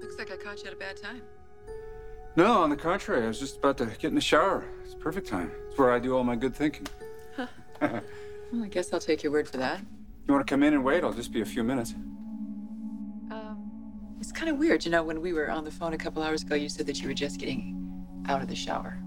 Looks like I caught you at a bad time. No, on the contrary, I was just about to get in the shower. It's perfect time. It's where I do all my good thinking. Huh. Well, I guess I'll take your word for that. You want to come in and wait? I'll just be a few minutes. Um, it's kind of weird, you know, when we were on the phone a couple hours ago, you said that you were just getting out of the shower.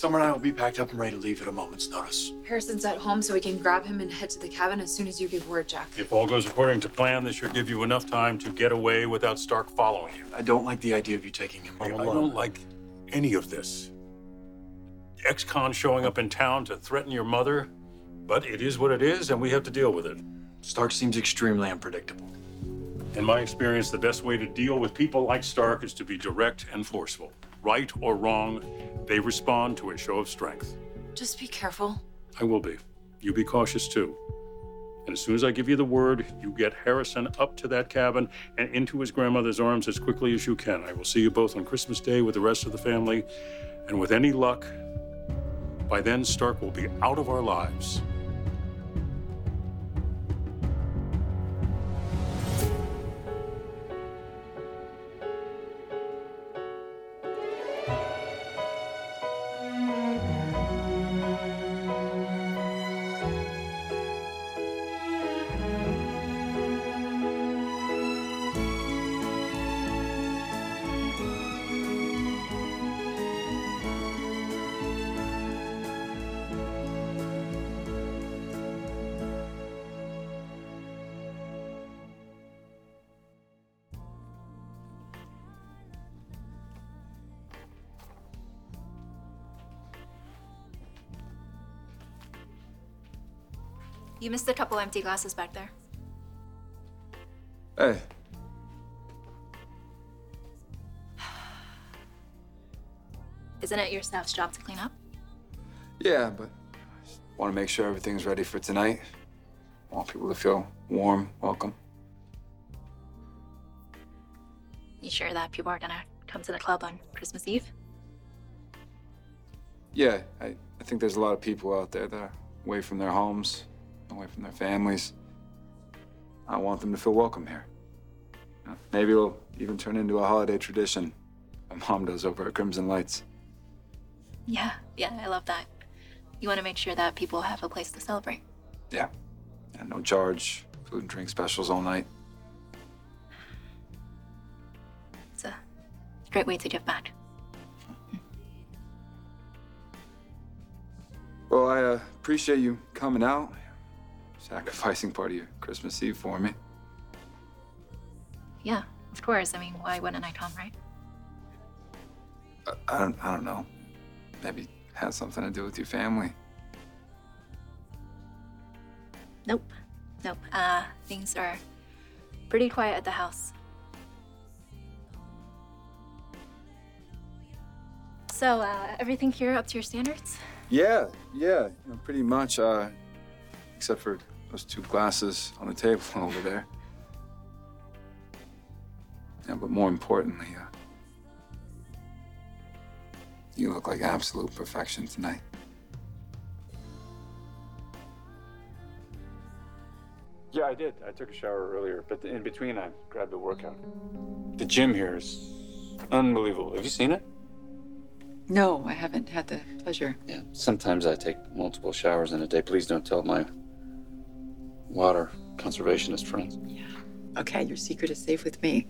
Summer and I will be packed up and ready to leave at a moment's notice. Harrison's at home, so we can grab him and head to the cabin as soon as you give word, Jack. If all goes according to plan, this should give you enough time to get away without Stark following you. I don't like the idea of you taking him I alone. don't like any of this. Ex-con showing up in town to threaten your mother, but it is what it is, and we have to deal with it. Stark seems extremely unpredictable. In my experience, the best way to deal with people like Stark is to be direct and forceful. Right or wrong, they respond to a show of strength. Just be careful. I will be. You be cautious too. And as soon as I give you the word, you get Harrison up to that cabin and into his grandmother's arms as quickly as you can. I will see you both on Christmas Day with the rest of the family. And with any luck, by then Stark will be out of our lives. You missed a couple empty glasses back there. Hey, Isn't it your staff's job to clean up? yeah, but I just want to make sure everything's ready for tonight. I want people to feel warm, welcome. You sure that people are gonna come to the club on Christmas Eve? Yeah, I, I think there's a lot of people out there that are away from their homes, away from their families. I want them to feel welcome here. Maybe it'll even turn into a holiday tradition. My mom does over at Crimson Lights. Yeah, yeah, I love that. You want to make sure that people have a place to celebrate. Yeah. And no charge, food and drink specials all night. It's a great way to give back. Well, I uh, appreciate you coming out, sacrificing part of your Christmas Eve for me. Yeah, of course. I mean, why wouldn't I come, right? I, I don't, I don't know. Maybe it has something to do with your family. Nope. Nope. Uh, things are pretty quiet at the house. So, uh, everything here up to your standards? Yeah, yeah, you know, pretty much. Uh, except for those two glasses on the table over there. Yeah, but more importantly, uh, you look like absolute perfection tonight. Yeah, I did. I took a shower earlier, but in between, I grabbed a workout. The gym here is unbelievable. Have you seen it? No, I haven't had the pleasure. Yeah, sometimes I take multiple showers in a day. Please don't tell my water conservationist friends. Yeah. Okay, your secret is safe with me.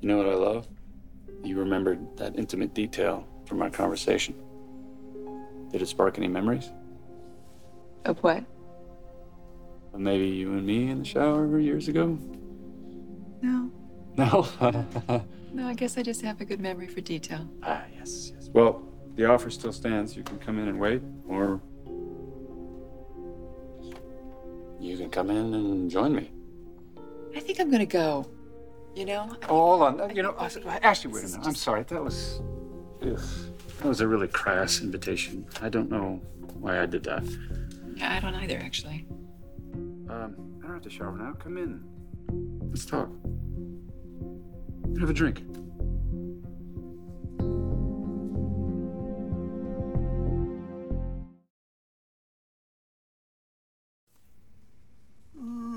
You know what I love? You remembered that intimate detail from our conversation. Did it spark any memories? Of what? Maybe you and me in the shower years ago? No. No? No, I guess I just have a good memory for detail. ah, yes, yes. Well, the offer still stands. You can come in and wait, or You can come in and join me. I think I'm gonna go. You know? Oh, hold on. You know, Ashley, wait a minute. I'm sorry. That was. Ugh, That was a really crass invitation. I don't know why I did that. Yeah, I don't either, actually. Um, I don't have to shower now. Come in. Let's talk. Have a drink.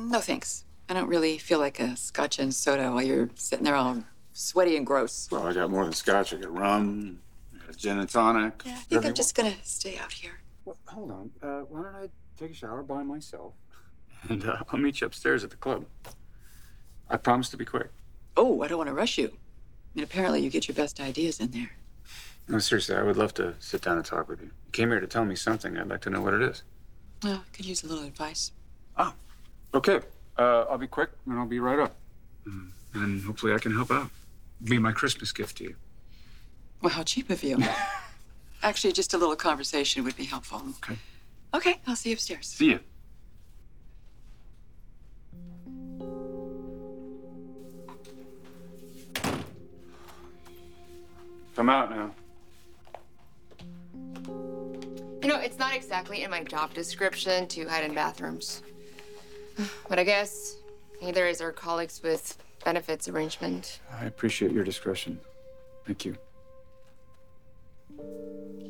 No thanks. I don't really feel like a scotch and soda while you're sitting there all sweaty and gross. Well, I got more than scotch. I got rum, I got gin and tonic. Yeah, I think I'm just gonna stay out here. Well, hold on. Uh, why don't I take a shower by myself? And uh, I'll meet you upstairs at the club. I promise to be quick. Oh, I don't want to rush you. I mean, apparently you get your best ideas in there. No, seriously, I would love to sit down and talk with you. You came here to tell me something. I'd like to know what it is. Well, I could use a little advice. Okay. Uh, I'll be quick and I'll be right up. Mm, And hopefully I can help out. Be my Christmas gift to you. Well, how cheap of you. Actually, just a little conversation would be helpful. Okay. Okay, I'll see you upstairs. See you. Come out now. You know, it's not exactly in my job description to hide in bathrooms. But I guess neither is our colleagues with benefits arrangement. I appreciate your discretion. Thank you.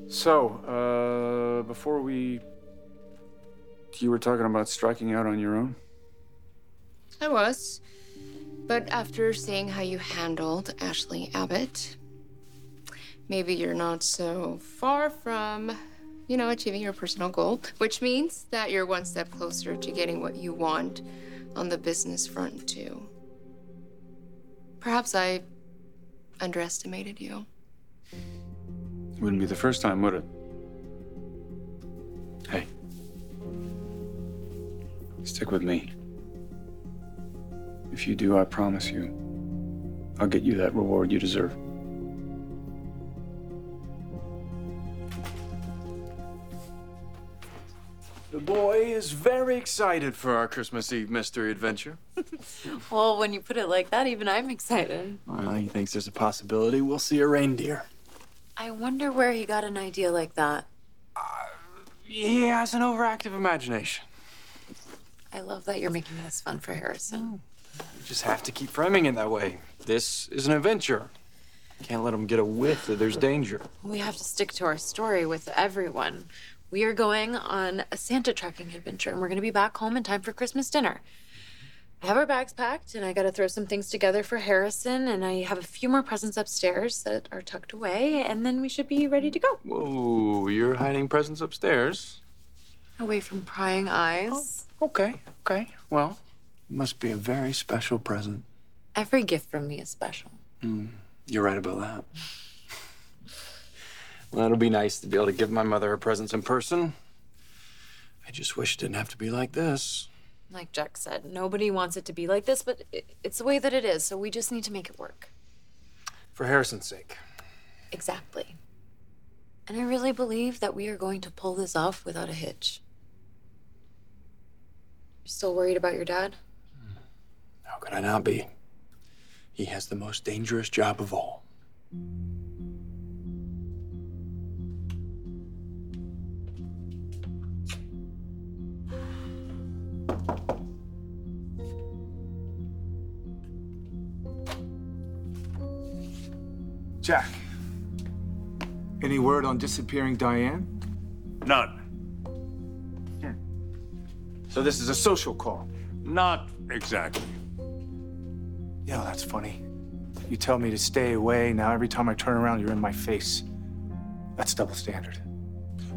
So, uh, before we. You were talking about striking out on your own? I was. But after seeing how you handled Ashley Abbott, maybe you're not so far from, you know, achieving your personal goal, which means that you're one step closer to getting what you want on the business front, too. Perhaps I underestimated you. Wouldn't be the first time, would it? Hey. Stick with me. If you do, I promise you, I'll get you that reward you deserve. The boy is very excited for our Christmas Eve mystery adventure. Well, when you put it like that, even I'm excited. Well, he thinks there's a possibility we'll see a reindeer. I wonder where he got an idea like that. Uh, he has an overactive imagination. I love that you're making this fun for Harrison. You just have to keep framing it that way. This is an adventure. Can't let him get a whiff that there's danger. We have to stick to our story with everyone. We are going on a Santa trekking adventure, and we're going to be back home in time for Christmas dinner. I have our bags packed, and I got to throw some things together for Harrison, and I have a few more presents upstairs that are tucked away, and then we should be ready to go. Whoa, you're hiding presents upstairs. Away from prying eyes. Oh, okay, okay. Well, must be a very special present. Every gift from me is special. Hmm, you're right about that. Well, it'll be nice to be able to give my mother her presents in person. I just wish it didn't have to be like this. Like Jack said, nobody wants it to be like this, but it, it's the way that it is, so we just need to make it work. For Harrison's sake. Exactly. And I really believe that we are going to pull this off without a hitch. You're still worried about your dad? How could I not be? He has the most dangerous job of all. Any word on disappearing Diane? None. Hmm. So this is a social call. Not exactly. Yeah, that's funny. You tell me to stay away. Now every time I turn around, you're in my face. That's double standard.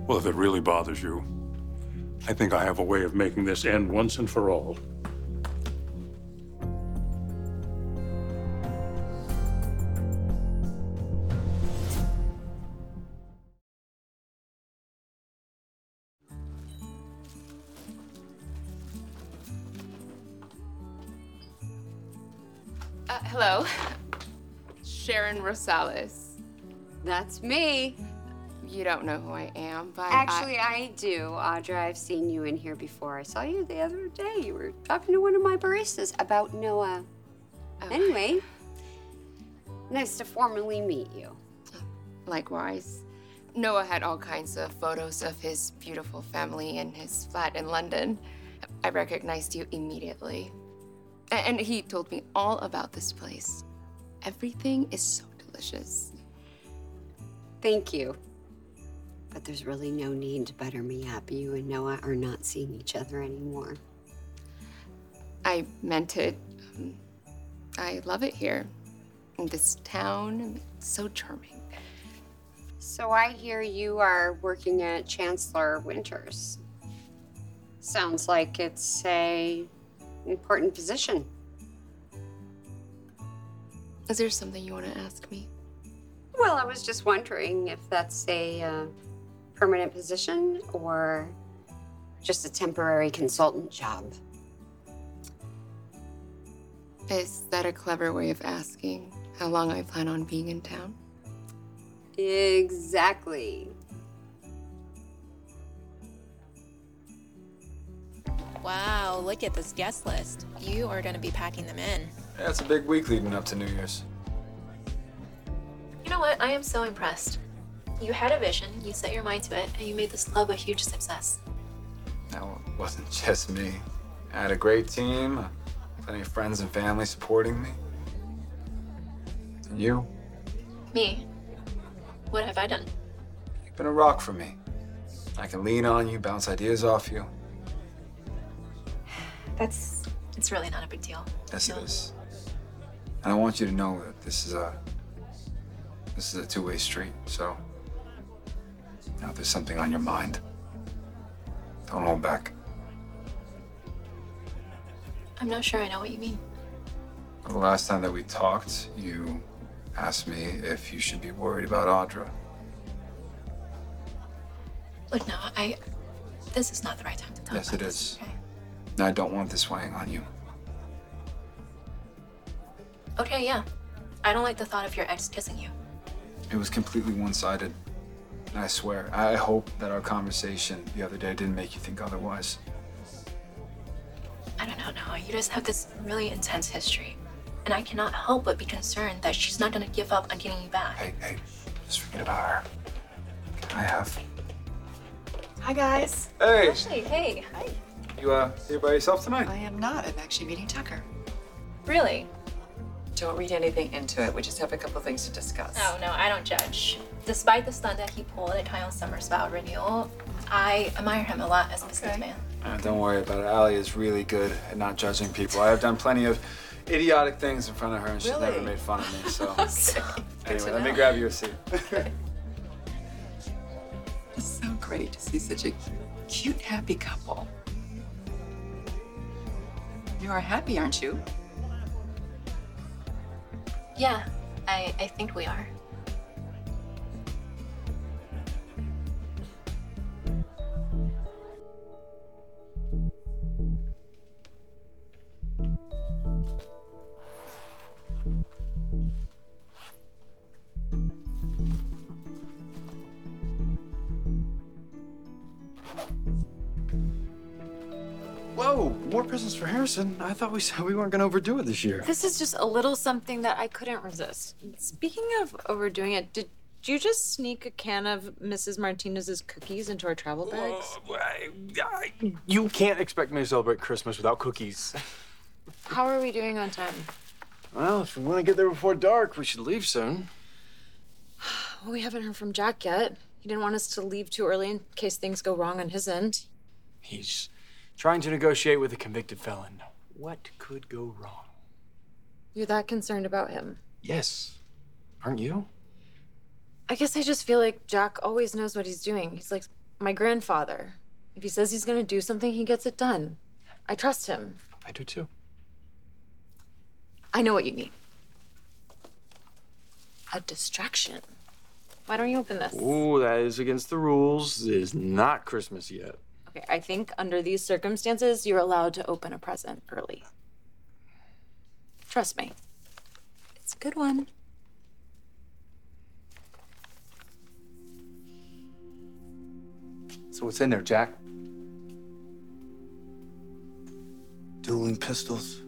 Well, if it really bothers you, I think I have a way of making this end once and for all. Uh, hello. Sharon Rosales. That's me. You don't know who I am, but Actually, I do. Audra, I've seen you in here before. I saw you the other day. You were talking to one of my baristas about Noah. Oh. Anyway, nice to formally meet you. Likewise. Noah had all kinds of photos of his beautiful family in his flat in London. I recognized you immediately. And he told me all about this place. Everything is so delicious. Thank you. But there's really no need to butter me up. You and Noah are not seeing each other anymore. I meant it. Um, I love it here. And this town, it's so charming. So I hear you are working at Chancellor Winters. Sounds like it's a important position. Is there something you want to ask me? Well, I was just wondering if that's a uh, permanent position or just a temporary consultant job. Is that a clever way of asking how long I plan on being in town? Exactly. Wow, look at this guest list. You are going to be packing them in. Yeah, it's a big week leading up to New Year's. You know what? I am so impressed. You had a vision, you set your mind to it, and you made this love a huge success. Now, it wasn't just me. I had a great team, uh, plenty of friends and family supporting me. And you, Me? What have I done? you've been a rock for me. I can lean on you, bounce ideas off you. That's. It's really not a big deal. Yes, it is. And I want you to know that this is a this is a two-way street. So, now if there's something on your mind, don't hold back. I'm not sure I know what you mean. The last time that we talked, you asked me if you should be worried about Audra. Look, no, I. This is not the right time to talk Yes, about it this, is. okay? And I don't want this weighing on you. Okay, yeah. I don't like the thought of your ex kissing you. It was completely one-sided. I swear, I hope that our conversation the other day didn't make you think otherwise. I don't know, no. You just have this really intense history. And I cannot help but be concerned that she's not gonna give up on getting you back. Hey, hey, just forget about her. I have. Hi, guys. Hey, Ashley, hey. Hi. You uh here by yourself tonight? I am not. I'm actually meeting Tucker. Really? Don't read anything into it. We just have a couple things to discuss. Oh, no, I don't judge. Despite the stunt that he pulled at Kyle Summer's vow renewal, I admire him a lot as a businessman. Uh, don't worry about it. Allie is really good at not judging people. I have done plenty of idiotic things in front of her, and she's never made fun of me. So Good anyway, let me grab you a seat. It's so great to see such a cute, happy couple. You are happy, aren't you? Yeah, I, I think we are. Presents. I thought we said we weren't gonna overdo it this year. This is just a little something that I couldn't resist. Speaking of overdoing it, did you just sneak a can of Mrs. Martinez's cookies into our travel bags? You can't expect me to celebrate Christmas without cookies. How are we doing on time? Well, if we want to get there before dark, we should leave soon. Well, we haven't heard from Jack yet. He didn't want us to leave too early in case things go wrong on his end. He's trying to negotiate with a convicted felon. What could go wrong? You're that concerned about him. Yes. Aren't you? I guess I just feel like Jack always knows what he's doing. He's like my grandfather. If he says he's gonna do something, he gets it done. I trust him. I do too. I know what you need. A distraction. Why don't you open this? Ooh, that is against the rules. It is not Christmas yet. Okay, I think under these circumstances, you're allowed to open a present early. Trust me. It's a good one. So what's in there, Jack? Dueling pistols.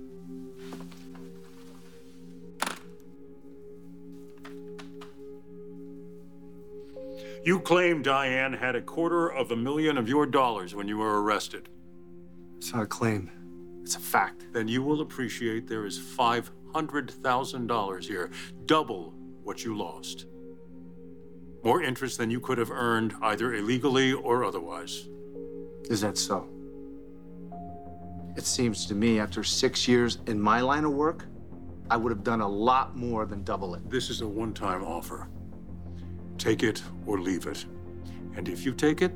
You claim Diane had a quarter of a million of your dollars when you were arrested. It's not a claim. It's a fact. Then you will appreciate there is $500,000 here, double what you lost. More interest than you could have earned either illegally or otherwise. Is that so? It seems to me after six years in my line of work, I would have done a lot more than double it. This is a one-time offer. Take it or leave it. And if you take it,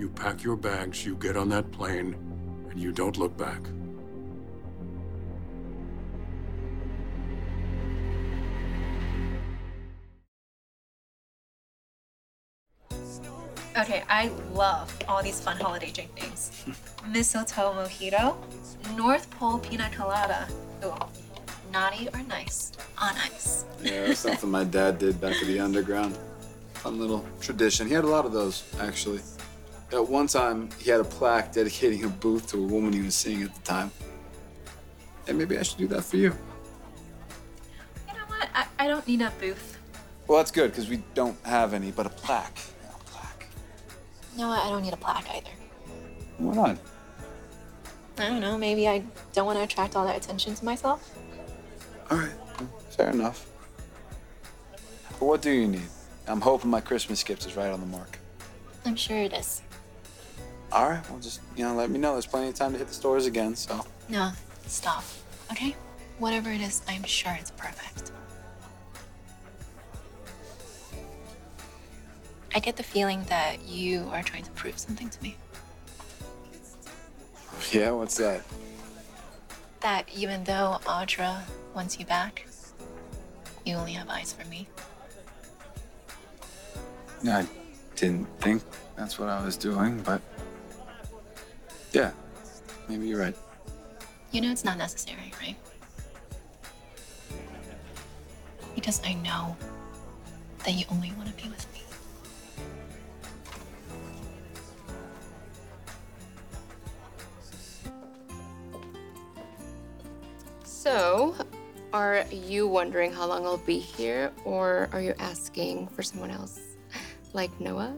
you pack your bags, you get on that plane, and you don't look back. Okay, I love all these fun holiday drink names. Mistletoe mojito, North Pole pina colada. Ooh, naughty or nice? On ice. Yeah, that's something my dad did back at the underground. Fun little tradition. He had a lot of those, actually. At one time, he had a plaque dedicating a booth to a woman he was seeing at the time. And maybe I should do that for you. You know what? I, I don't need a booth. Well, that's good, because we don't have any, but a plaque. You know what? I don't need a plaque either. Why not? I don't know. Maybe I don't want to attract all that attention to myself. All right, fair enough. But what do you need? I'm hoping my Christmas gifts is right on the mark. I'm sure it is. All right, well, just, you know, let me know. There's plenty of time to hit the stores again, so. No, stop. Okay? Whatever it is, I'm sure it's perfect. I get the feeling that you are trying to prove something to me. Yeah, what's that? That even though Audra wants you back, you only have eyes for me. I didn't think that's what I was doing, but. Yeah, maybe you're right. You know it's not necessary, right? Because I know that you only want to be with me. So, are you wondering how long I'll be here, or are you asking for someone else, like Noah?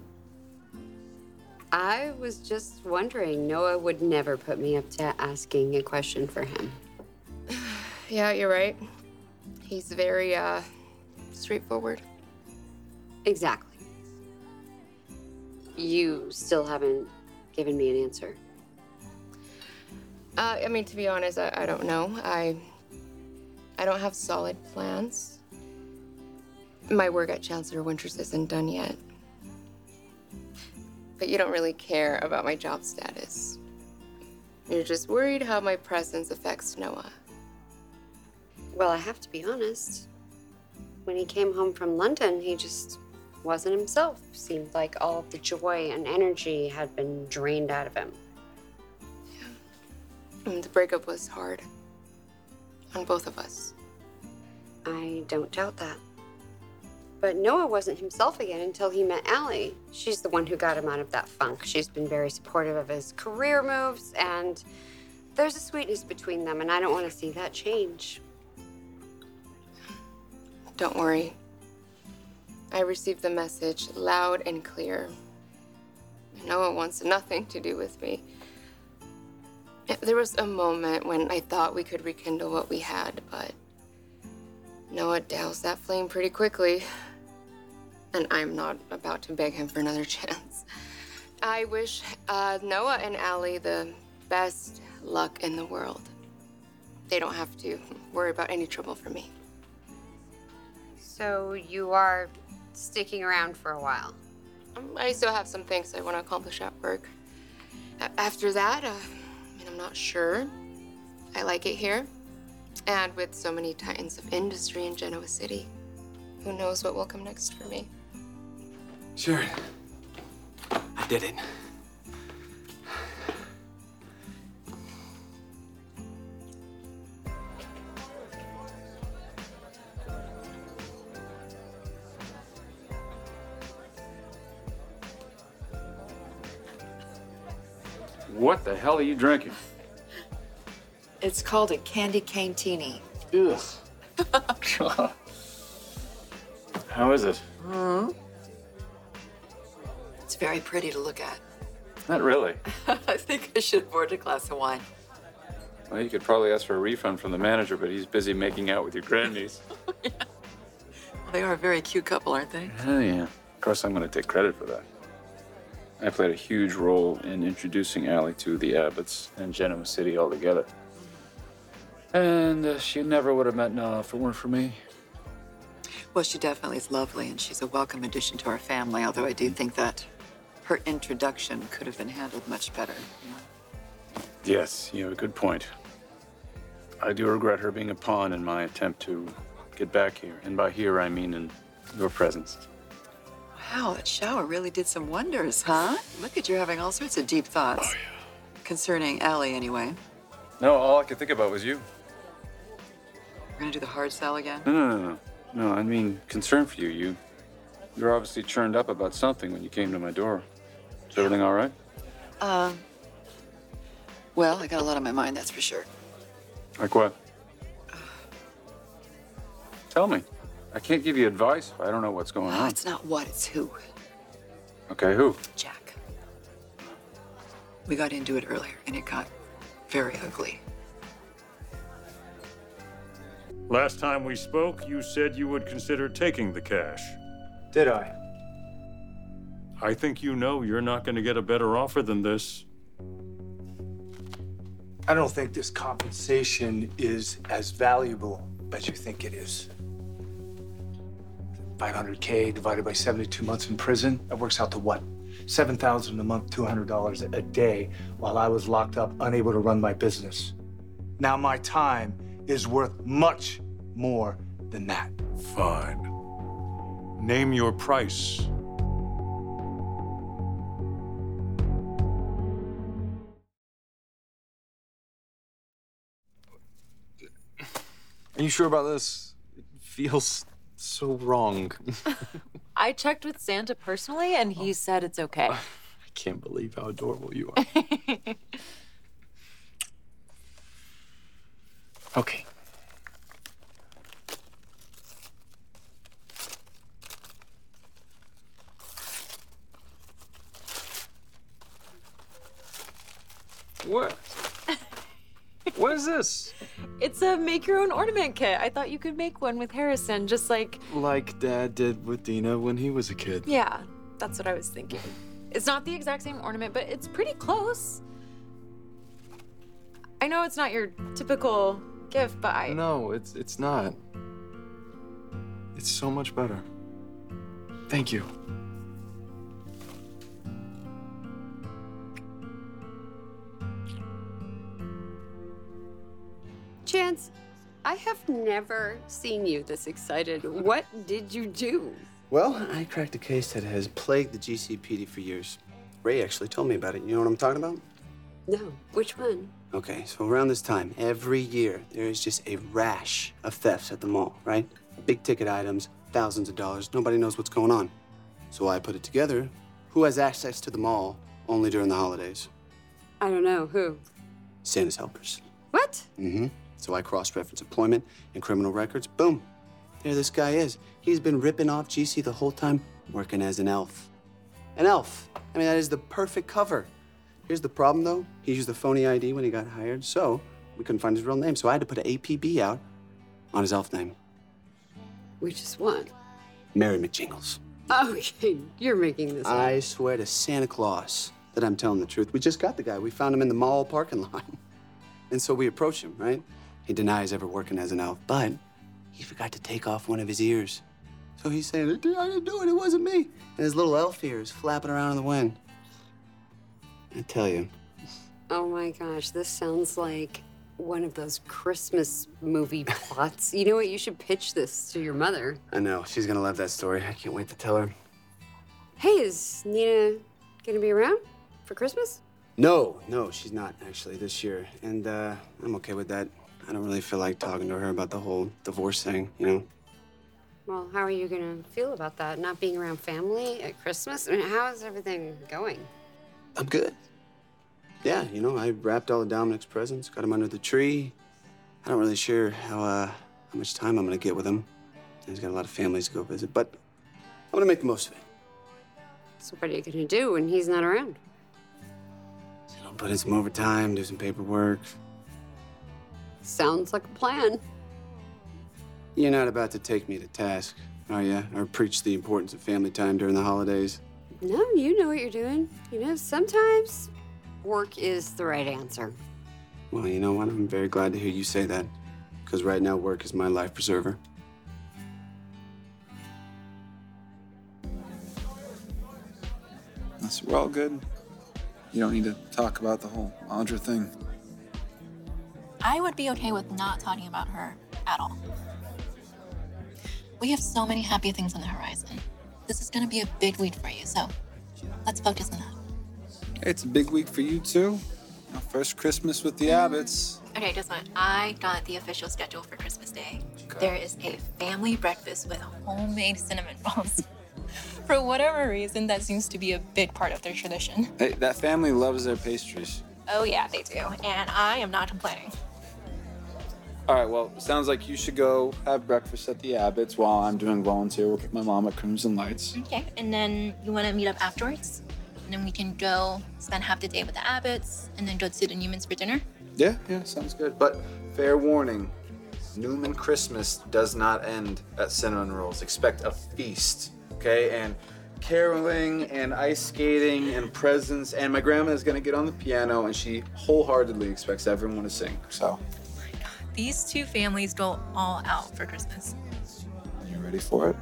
I was just wondering. Noah would never put me up to asking a question for him. Yeah, you're right. He's very, uh, straightforward. Exactly. You still haven't given me an answer. Uh, I mean, to be honest, I, I don't know. I, I don't have solid plans. My work at Chancellor Winters isn't done yet. But you don't really care about my job status. You're just worried how my presence affects Noah. Well, I have to be honest. When he came home from London, he just wasn't himself. Seemed like all of the joy and energy had been drained out of him. And the breakup was hard on both of us. I don't doubt that. But Noah wasn't himself again until he met Allie. She's the one who got him out of that funk. She's been very supportive of his career moves, and there's a sweetness between them, and I don't want to see that change. Don't worry. I received the message loud and clear. Noah wants nothing to do with me. There was a moment when I thought we could rekindle what we had, but Noah doused that flame pretty quickly. And I'm not about to beg him for another chance. I wish uh, Noah and Allie the best luck in the world. They don't have to worry about any trouble for me. So you are sticking around for a while. Um, I still have some things I want to accomplish at work. A- after that, uh, I'm not sure. I like it here. And with so many titans of industry in Genoa City, who knows what will come next for me? Sharon, I did it. What the hell are you drinking? It's called a candy cane teeny. Ugh. How is it? Hmm. It's very pretty to look at. Not really. I think I should afford a glass of wine. Well, you could probably ask for a refund from the manager, but he's busy making out with your grandniece. yeah. They are a very cute couple, aren't they? Hell yeah. Of course, I'm going to take credit for that. I played a huge role in introducing Allie to the Abbotts and Genoa City altogether. And uh, she never would have met Noah if it weren't for me. Well, she definitely is lovely, and she's a welcome addition to our family, although I do think that her introduction could have been handled much better. you know. Yes, you have a good point. I do regret her being a pawn in my attempt to get back here. And by here, I mean in your presence. Wow, that shower really did some wonders, huh? Look at you having all sorts of deep thoughts. Oh, yeah. Concerning Allie, anyway. No, all I could think about was you. We're gonna do the hard sell again? No, no, no, no. No, I mean concern for you. You, you're obviously churned up about something when you came to my door. Is everything all right? Um. Well, I got a lot on my mind, that's for sure. Like what? Tell me. I can't give you advice I don't know what's going Oh, on. it's not what, it's who. Okay, who? Jack. We got into it earlier, and it got very ugly. Last time we spoke, you said you would consider taking the cash. Did I? I think you know you're not going to get a better offer than this. I don't think this compensation is as valuable as you think it is. 500K divided by 72 months in prison, that works out to what? 7,000 a month, $200 a day while I was locked up, unable to run my business. Now my time is worth much more than that. Fine. Name your price. Are you sure about this? It feels so wrong. I checked with Santa personally, and he oh. said it's okay. I can't believe how adorable you are. okay. What? What is this? It's a make your own ornament kit. I thought you could make one with Harrison, just like, Like Dad did with Dina when he was a kid. yeah, that's what I was thinking. It's not the exact same ornament, but it's pretty close. I know it's not your typical gift, but I. No, it's it's not. It's so much better. Thank you. I have never seen you this excited. What did you do? Well, I cracked a case that has plagued the GCPD for years. Rey actually told me about it. You know what I'm talking about? No. Which one? Okay, so around this time, every year, there is just a rash of thefts at the mall, right? Big ticket items, thousands of dollars. Nobody knows what's going on. So I put it together. Who has access to the mall only during the holidays? I don't know. Who? Santa's helpers. What? Mm-hmm. So I cross-reference employment and criminal records. Boom. There this guy is. He's been ripping off GC the whole time, working as an elf. An elf. I mean, that is the perfect cover. Here's the problem, though. He used a phony ID when he got hired, so we couldn't find his real name. So I had to put an APB out on his elf name, Which is what? Mary McJingles. Okay, you're making this up. I swear to Santa Claus that I'm telling the truth. We just got the guy. We found him in the mall parking lot. And so we approach him, right? He denies ever working as an elf, but he forgot to take off one of his ears. So he's saying, I didn't do it, it wasn't me. And his little elf ears flapping around in the wind. I tell you, Oh my gosh, this sounds like one of those Christmas movie plots. You know what? You should pitch this to your mother. I know, she's gonna love that story. I can't wait to tell her. Hey, is Nina gonna be around for Christmas? No, no, she's not actually this year. And uh, I'm okay with that. I don't really feel like talking to her about the whole divorce thing, you know? Well, how are you gonna feel about that? Not being around family at Christmas? I mean, how is everything going? I'm good. Yeah, you know, I wrapped all of Dominic's presents, got him under the tree. I don't really sure how uh, how much time I'm gonna get with him. He's got a lot of families to go visit, but I'm gonna make the most of it. So what are you gonna do when he's not around? You know, put in some overtime, do some paperwork. Sounds like a plan. You're not about to take me to task, are you? Or preach the importance of family time during the holidays? No, you know what you're doing. You know, sometimes work is the right answer. Well, you know what? I'm very glad to hear you say that. Because right now, work is my life preserver. That's, we're all good. You don't need to talk about the whole Audra thing. I would be okay with not talking about her at all. We have so many happy things on the horizon. This is gonna be a big week for you, so let's focus on that. It's a big week for you, too. Our first Christmas with the Abbotts. Okay, just one. I got the official schedule for Christmas Day. There is a family breakfast with homemade cinnamon rolls. for whatever reason, that seems to be a big part of their tradition. Hey, that family loves their pastries. Oh, yeah, they do. And I am not complaining. All right, well, sounds like you should go have breakfast at the Abbotts while I'm doing volunteer work with my mom at Crimson Lights. Okay, and then you want to meet up afterwards? And then we can go spend half the day with the Abbotts and then go to the Newmans for dinner? Yeah, yeah, sounds good. But fair warning Newman Christmas does not end at cinnamon rolls. Expect a feast, okay? And caroling and ice skating and presents. And my grandma is going to get on the piano and she wholeheartedly expects everyone to sing. So, These two families go all out for Christmas. you ready for it?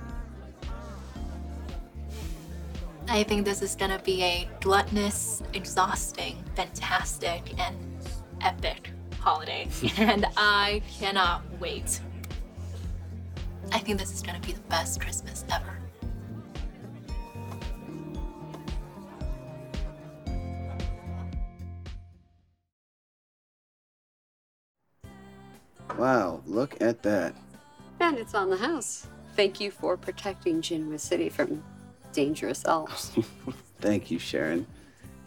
I think this is gonna be a gluttonous, exhausting, fantastic, and epic holiday. and I cannot wait. I think this is gonna be the best Christmas ever. Wow, look at that. And it's on the house. Thank you for protecting Genoa City from dangerous elves. Thank you, Sharon.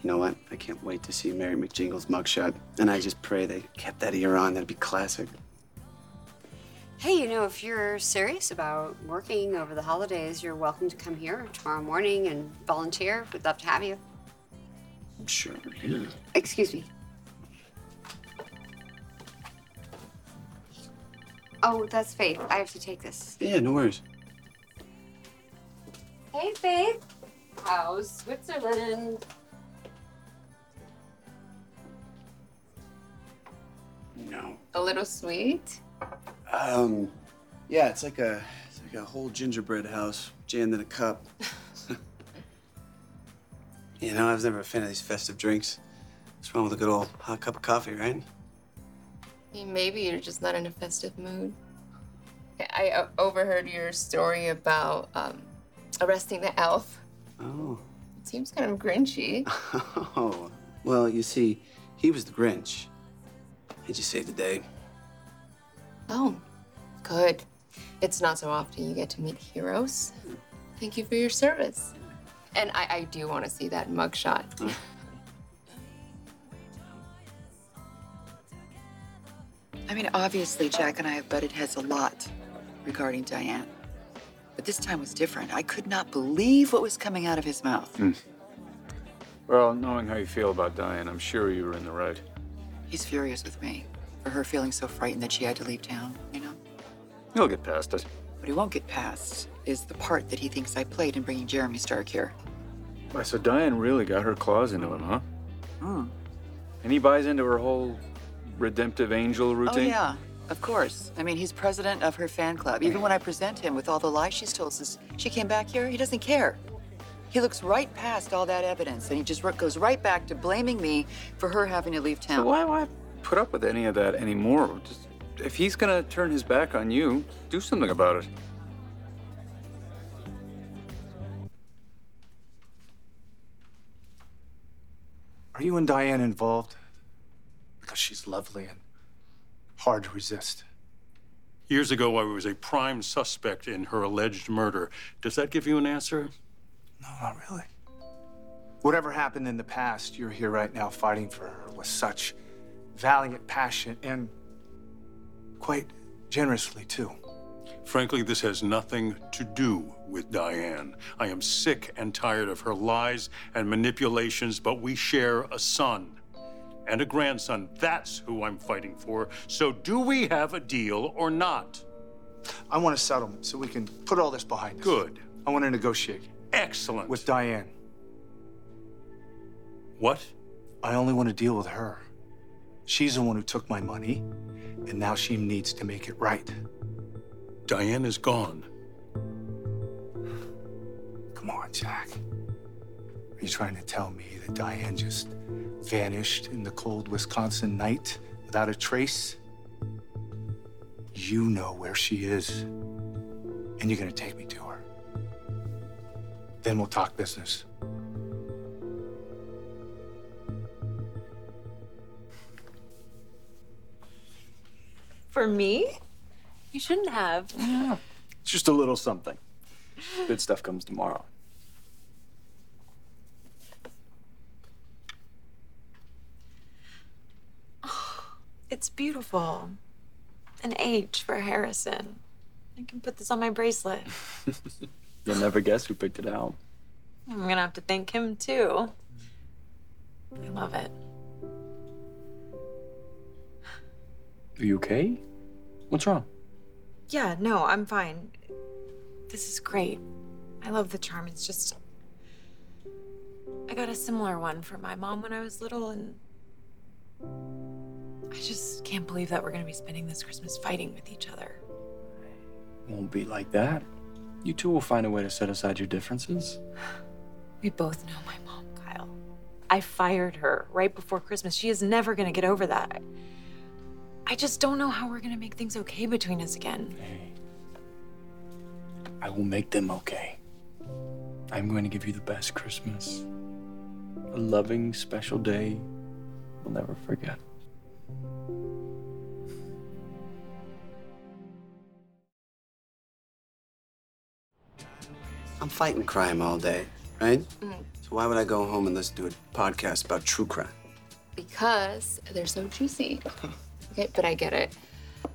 You know what? I can't wait to see Mary McJingle's mugshot. And I just pray they kept that ear on. That'd be classic. hey, you know, if you're serious about working over the holidays, you're welcome to come here tomorrow morning and volunteer. We'd love to have you. Sure. Excuse me. Oh, that's Faith. I have to take this. Yeah, no worries. Hey, Faith. How's Switzerland? No. A little sweet? Um, yeah, it's like a it's like a whole gingerbread house jammed in a cup. you know, I was never a fan of these festive drinks. What's wrong with a good old hot cup of coffee, right? Maybe you're just not in a festive mood. I uh, overheard your story about um, arresting the elf. Oh. It seems kind of grinchy. Oh. Well, you see, he was the Grinch. He just saved the day. Oh, good. It's not so often you get to meet heroes. Thank you for your service. And I, I do want to see that mugshot. I mean, obviously, Jack and I have butted heads a lot regarding Diane. But this time was different. I could not believe what was coming out of his mouth. Well, knowing how you feel about Diane, I'm sure you were in the right. He's furious with me for her feeling so frightened that she had to leave town, you know? He'll get past it. What he won't get past is the part that he thinks I played in bringing Jeremy Stark here. Why, so Diane really got her claws into him, huh? Hmm. And he buys into her whole redemptive angel routine? Oh, routine? yeah, of course. I mean, he's president of her fan club. Even when I present him with all the lies she's told since she came back here, he doesn't care. He looks right past all that evidence and he just goes right back to blaming me for her having to leave town. So why, why put up with any of that anymore? Just, if he's gonna turn his back on you, do something about it. Are you and Diane involved? Because she's lovely and hard to resist. Years ago, I was a prime suspect in her alleged murder. Does that give you an answer? No, not really. Whatever happened in the past, you're here right now fighting for her with such valiant passion and quite generously, too. Frankly, this has nothing to do with Diane. I am sick and tired of her lies and manipulations, but we share a son and a grandson. That's who I'm fighting for. So, do we have a deal or not? I want a settlement so we can put all this behind us. Good. I want to negotiate Excellent. with Diane. What? I only want to deal with her. She's the one who took my money, and now she needs to make it right. Diane is gone. Come on, Jack. Are you trying to tell me that Diane just vanished in the cold Wisconsin night without a trace? You know where she is, and you're gonna take me to her. Then we'll talk business. For me? You shouldn't have. It's just a little something. Good stuff comes tomorrow. It's beautiful. An H for Harrison. I can put this on my bracelet. You'll never guess who picked it out. I'm gonna have to thank him too. I love it. Are you okay? What's wrong? Yeah, no, I'm fine. This is great. I love the charm. It's just. I got a similar one for my mom when I was little, and. I just can't believe that we're gonna be spending this Christmas fighting with each other. Won't be like that. You two will find a way to set aside your differences. We both know my mom, Kyle. I fired her right before Christmas. She is never gonna get over that. I just don't know how we're gonna make things okay between us again. Hey, I will make them okay. I'm going to give you the best Christmas. A loving, special day we'll never forget. I'm fighting crime all day, right? So why would I go home and listen to a podcast about true crime? Because they're so juicy. Okay, but I get it.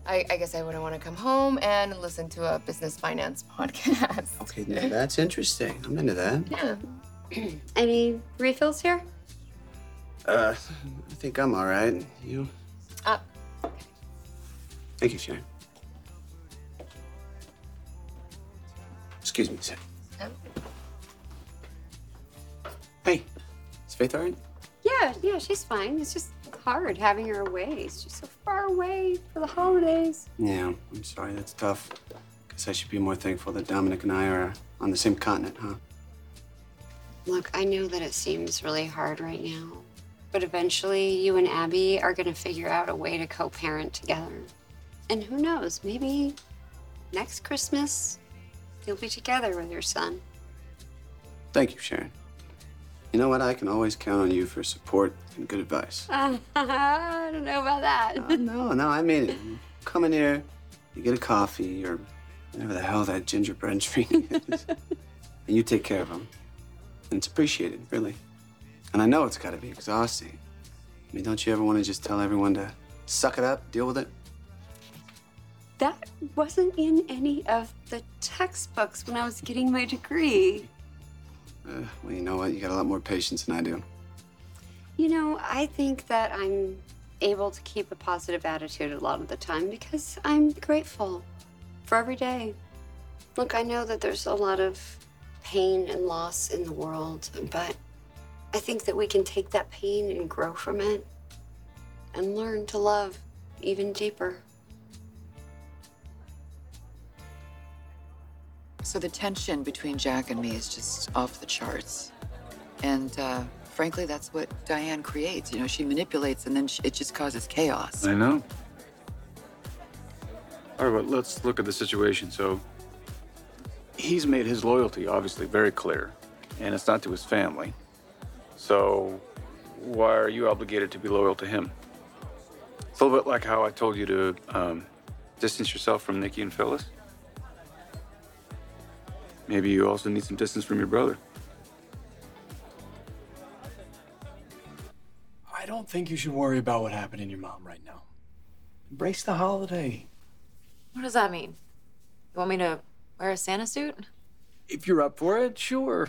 I, I guess I wouldn't want to come home and listen to a business finance podcast. Okay, now that's interesting. I'm into that. Yeah. Any refills here? Uh, I think I'm all right. You? Uh, Thank you, Sharon. Excuse me a Hey, is Faith all right? Yeah, yeah, she's fine. It's just hard having her away. She's so far away for the holidays. Yeah, I'm sorry. That's tough. Guess I should be more thankful that Dominic and I are on the same continent, huh? Look, I know that it seems really hard right now, but eventually you and Abby are going to figure out a way to co parent together. And who knows, maybe next Christmas you'll be together with your son. Thank you, Sharon. You know what? I can always count on you for support and good advice. I don't know about that. Uh, no, no, I mean it. You Come in here, you get a coffee or whatever the hell that gingerbread treat is, and you take care of them. And it's appreciated, really. And I know it's got to be exhausting. I mean, don't you ever want to just tell everyone to suck it up, deal with it? That wasn't in any of the textbooks when I was getting my degree. Uh, well, you know what? You got a lot more patience than I do. You know, I think that I'm able to keep a positive attitude a lot of the time because I'm grateful for every day. Look, I know that there's a lot of pain and loss in the world, but I think that we can take that pain and grow from it and learn to love even deeper. So the tension between Jack and me is just off the charts. And uh, frankly, that's what Diane creates. You know, she manipulates and then she, it just causes chaos. I know. All right, but let's look at the situation. So, he's made his loyalty obviously very clear, and it's not to his family. So, why are you obligated to be loyal to him? It's a little bit like how I told you to um, distance yourself from Nikki and Phyllis. Maybe you also need some distance from your brother. I don't think you should worry about what happened in your mom right now. Embrace the holiday. What does that mean? You want me to wear a Santa suit? If you're up for it, sure.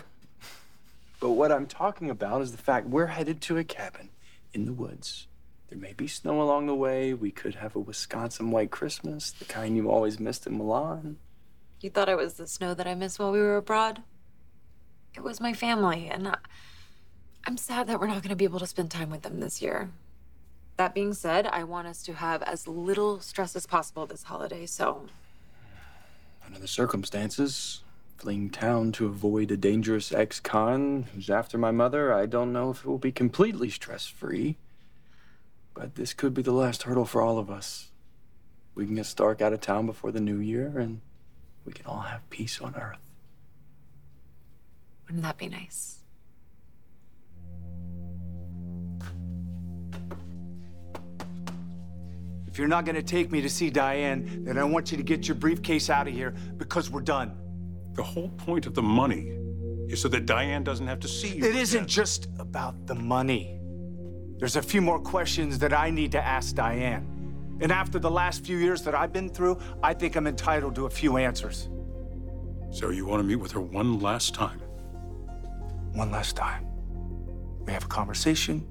But what I'm talking about is the fact we're headed to a cabin in the woods. There may be snow along the way. We could have a Wisconsin white Christmas, the kind you always missed in Milan. You thought it was the snow that I missed while we were abroad? It was my family, and I, I'm sad that we're not going to be able to spend time with them this year. That being said, I want us to have as little stress as possible this holiday, so Under the circumstances, fleeing town to avoid a dangerous ex con who's after my mother, I don't know if it will be completely stress free. But this could be the last hurdle for all of us. We can get Stark out of town before the new year, and we can all have peace on Earth. wouldn't that be nice? If you're not gonna take me to see Diane, then I want you to get your briefcase out of here because we're done. The whole point of the money is so that Diane doesn't have to see you. It isn't just about the money. There's a few more questions that I need to ask Diane. And after the last few years that I've been through, I think I'm entitled to a few answers. So you want to meet with her one last time? One last time. We have a conversation,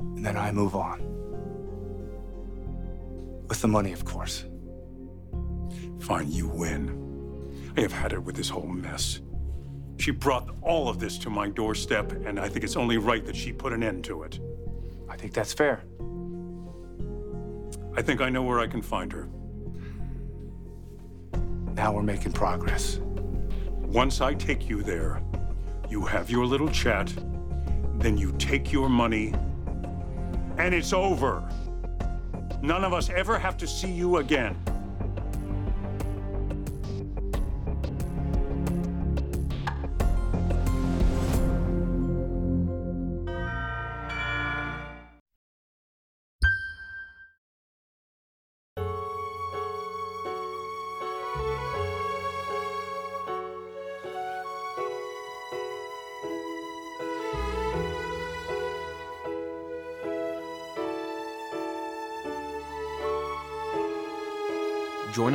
and then I move on. With the money, of course. Fine, you win. I have had it with this whole mess. She brought all of this to my doorstep, and I think it's only right that she put an end to it. I think that's fair. I think I know where I can find her. Now we're making progress. Once I take you there, you have your little chat, then you take your money, and it's over. None of us ever have to see you again.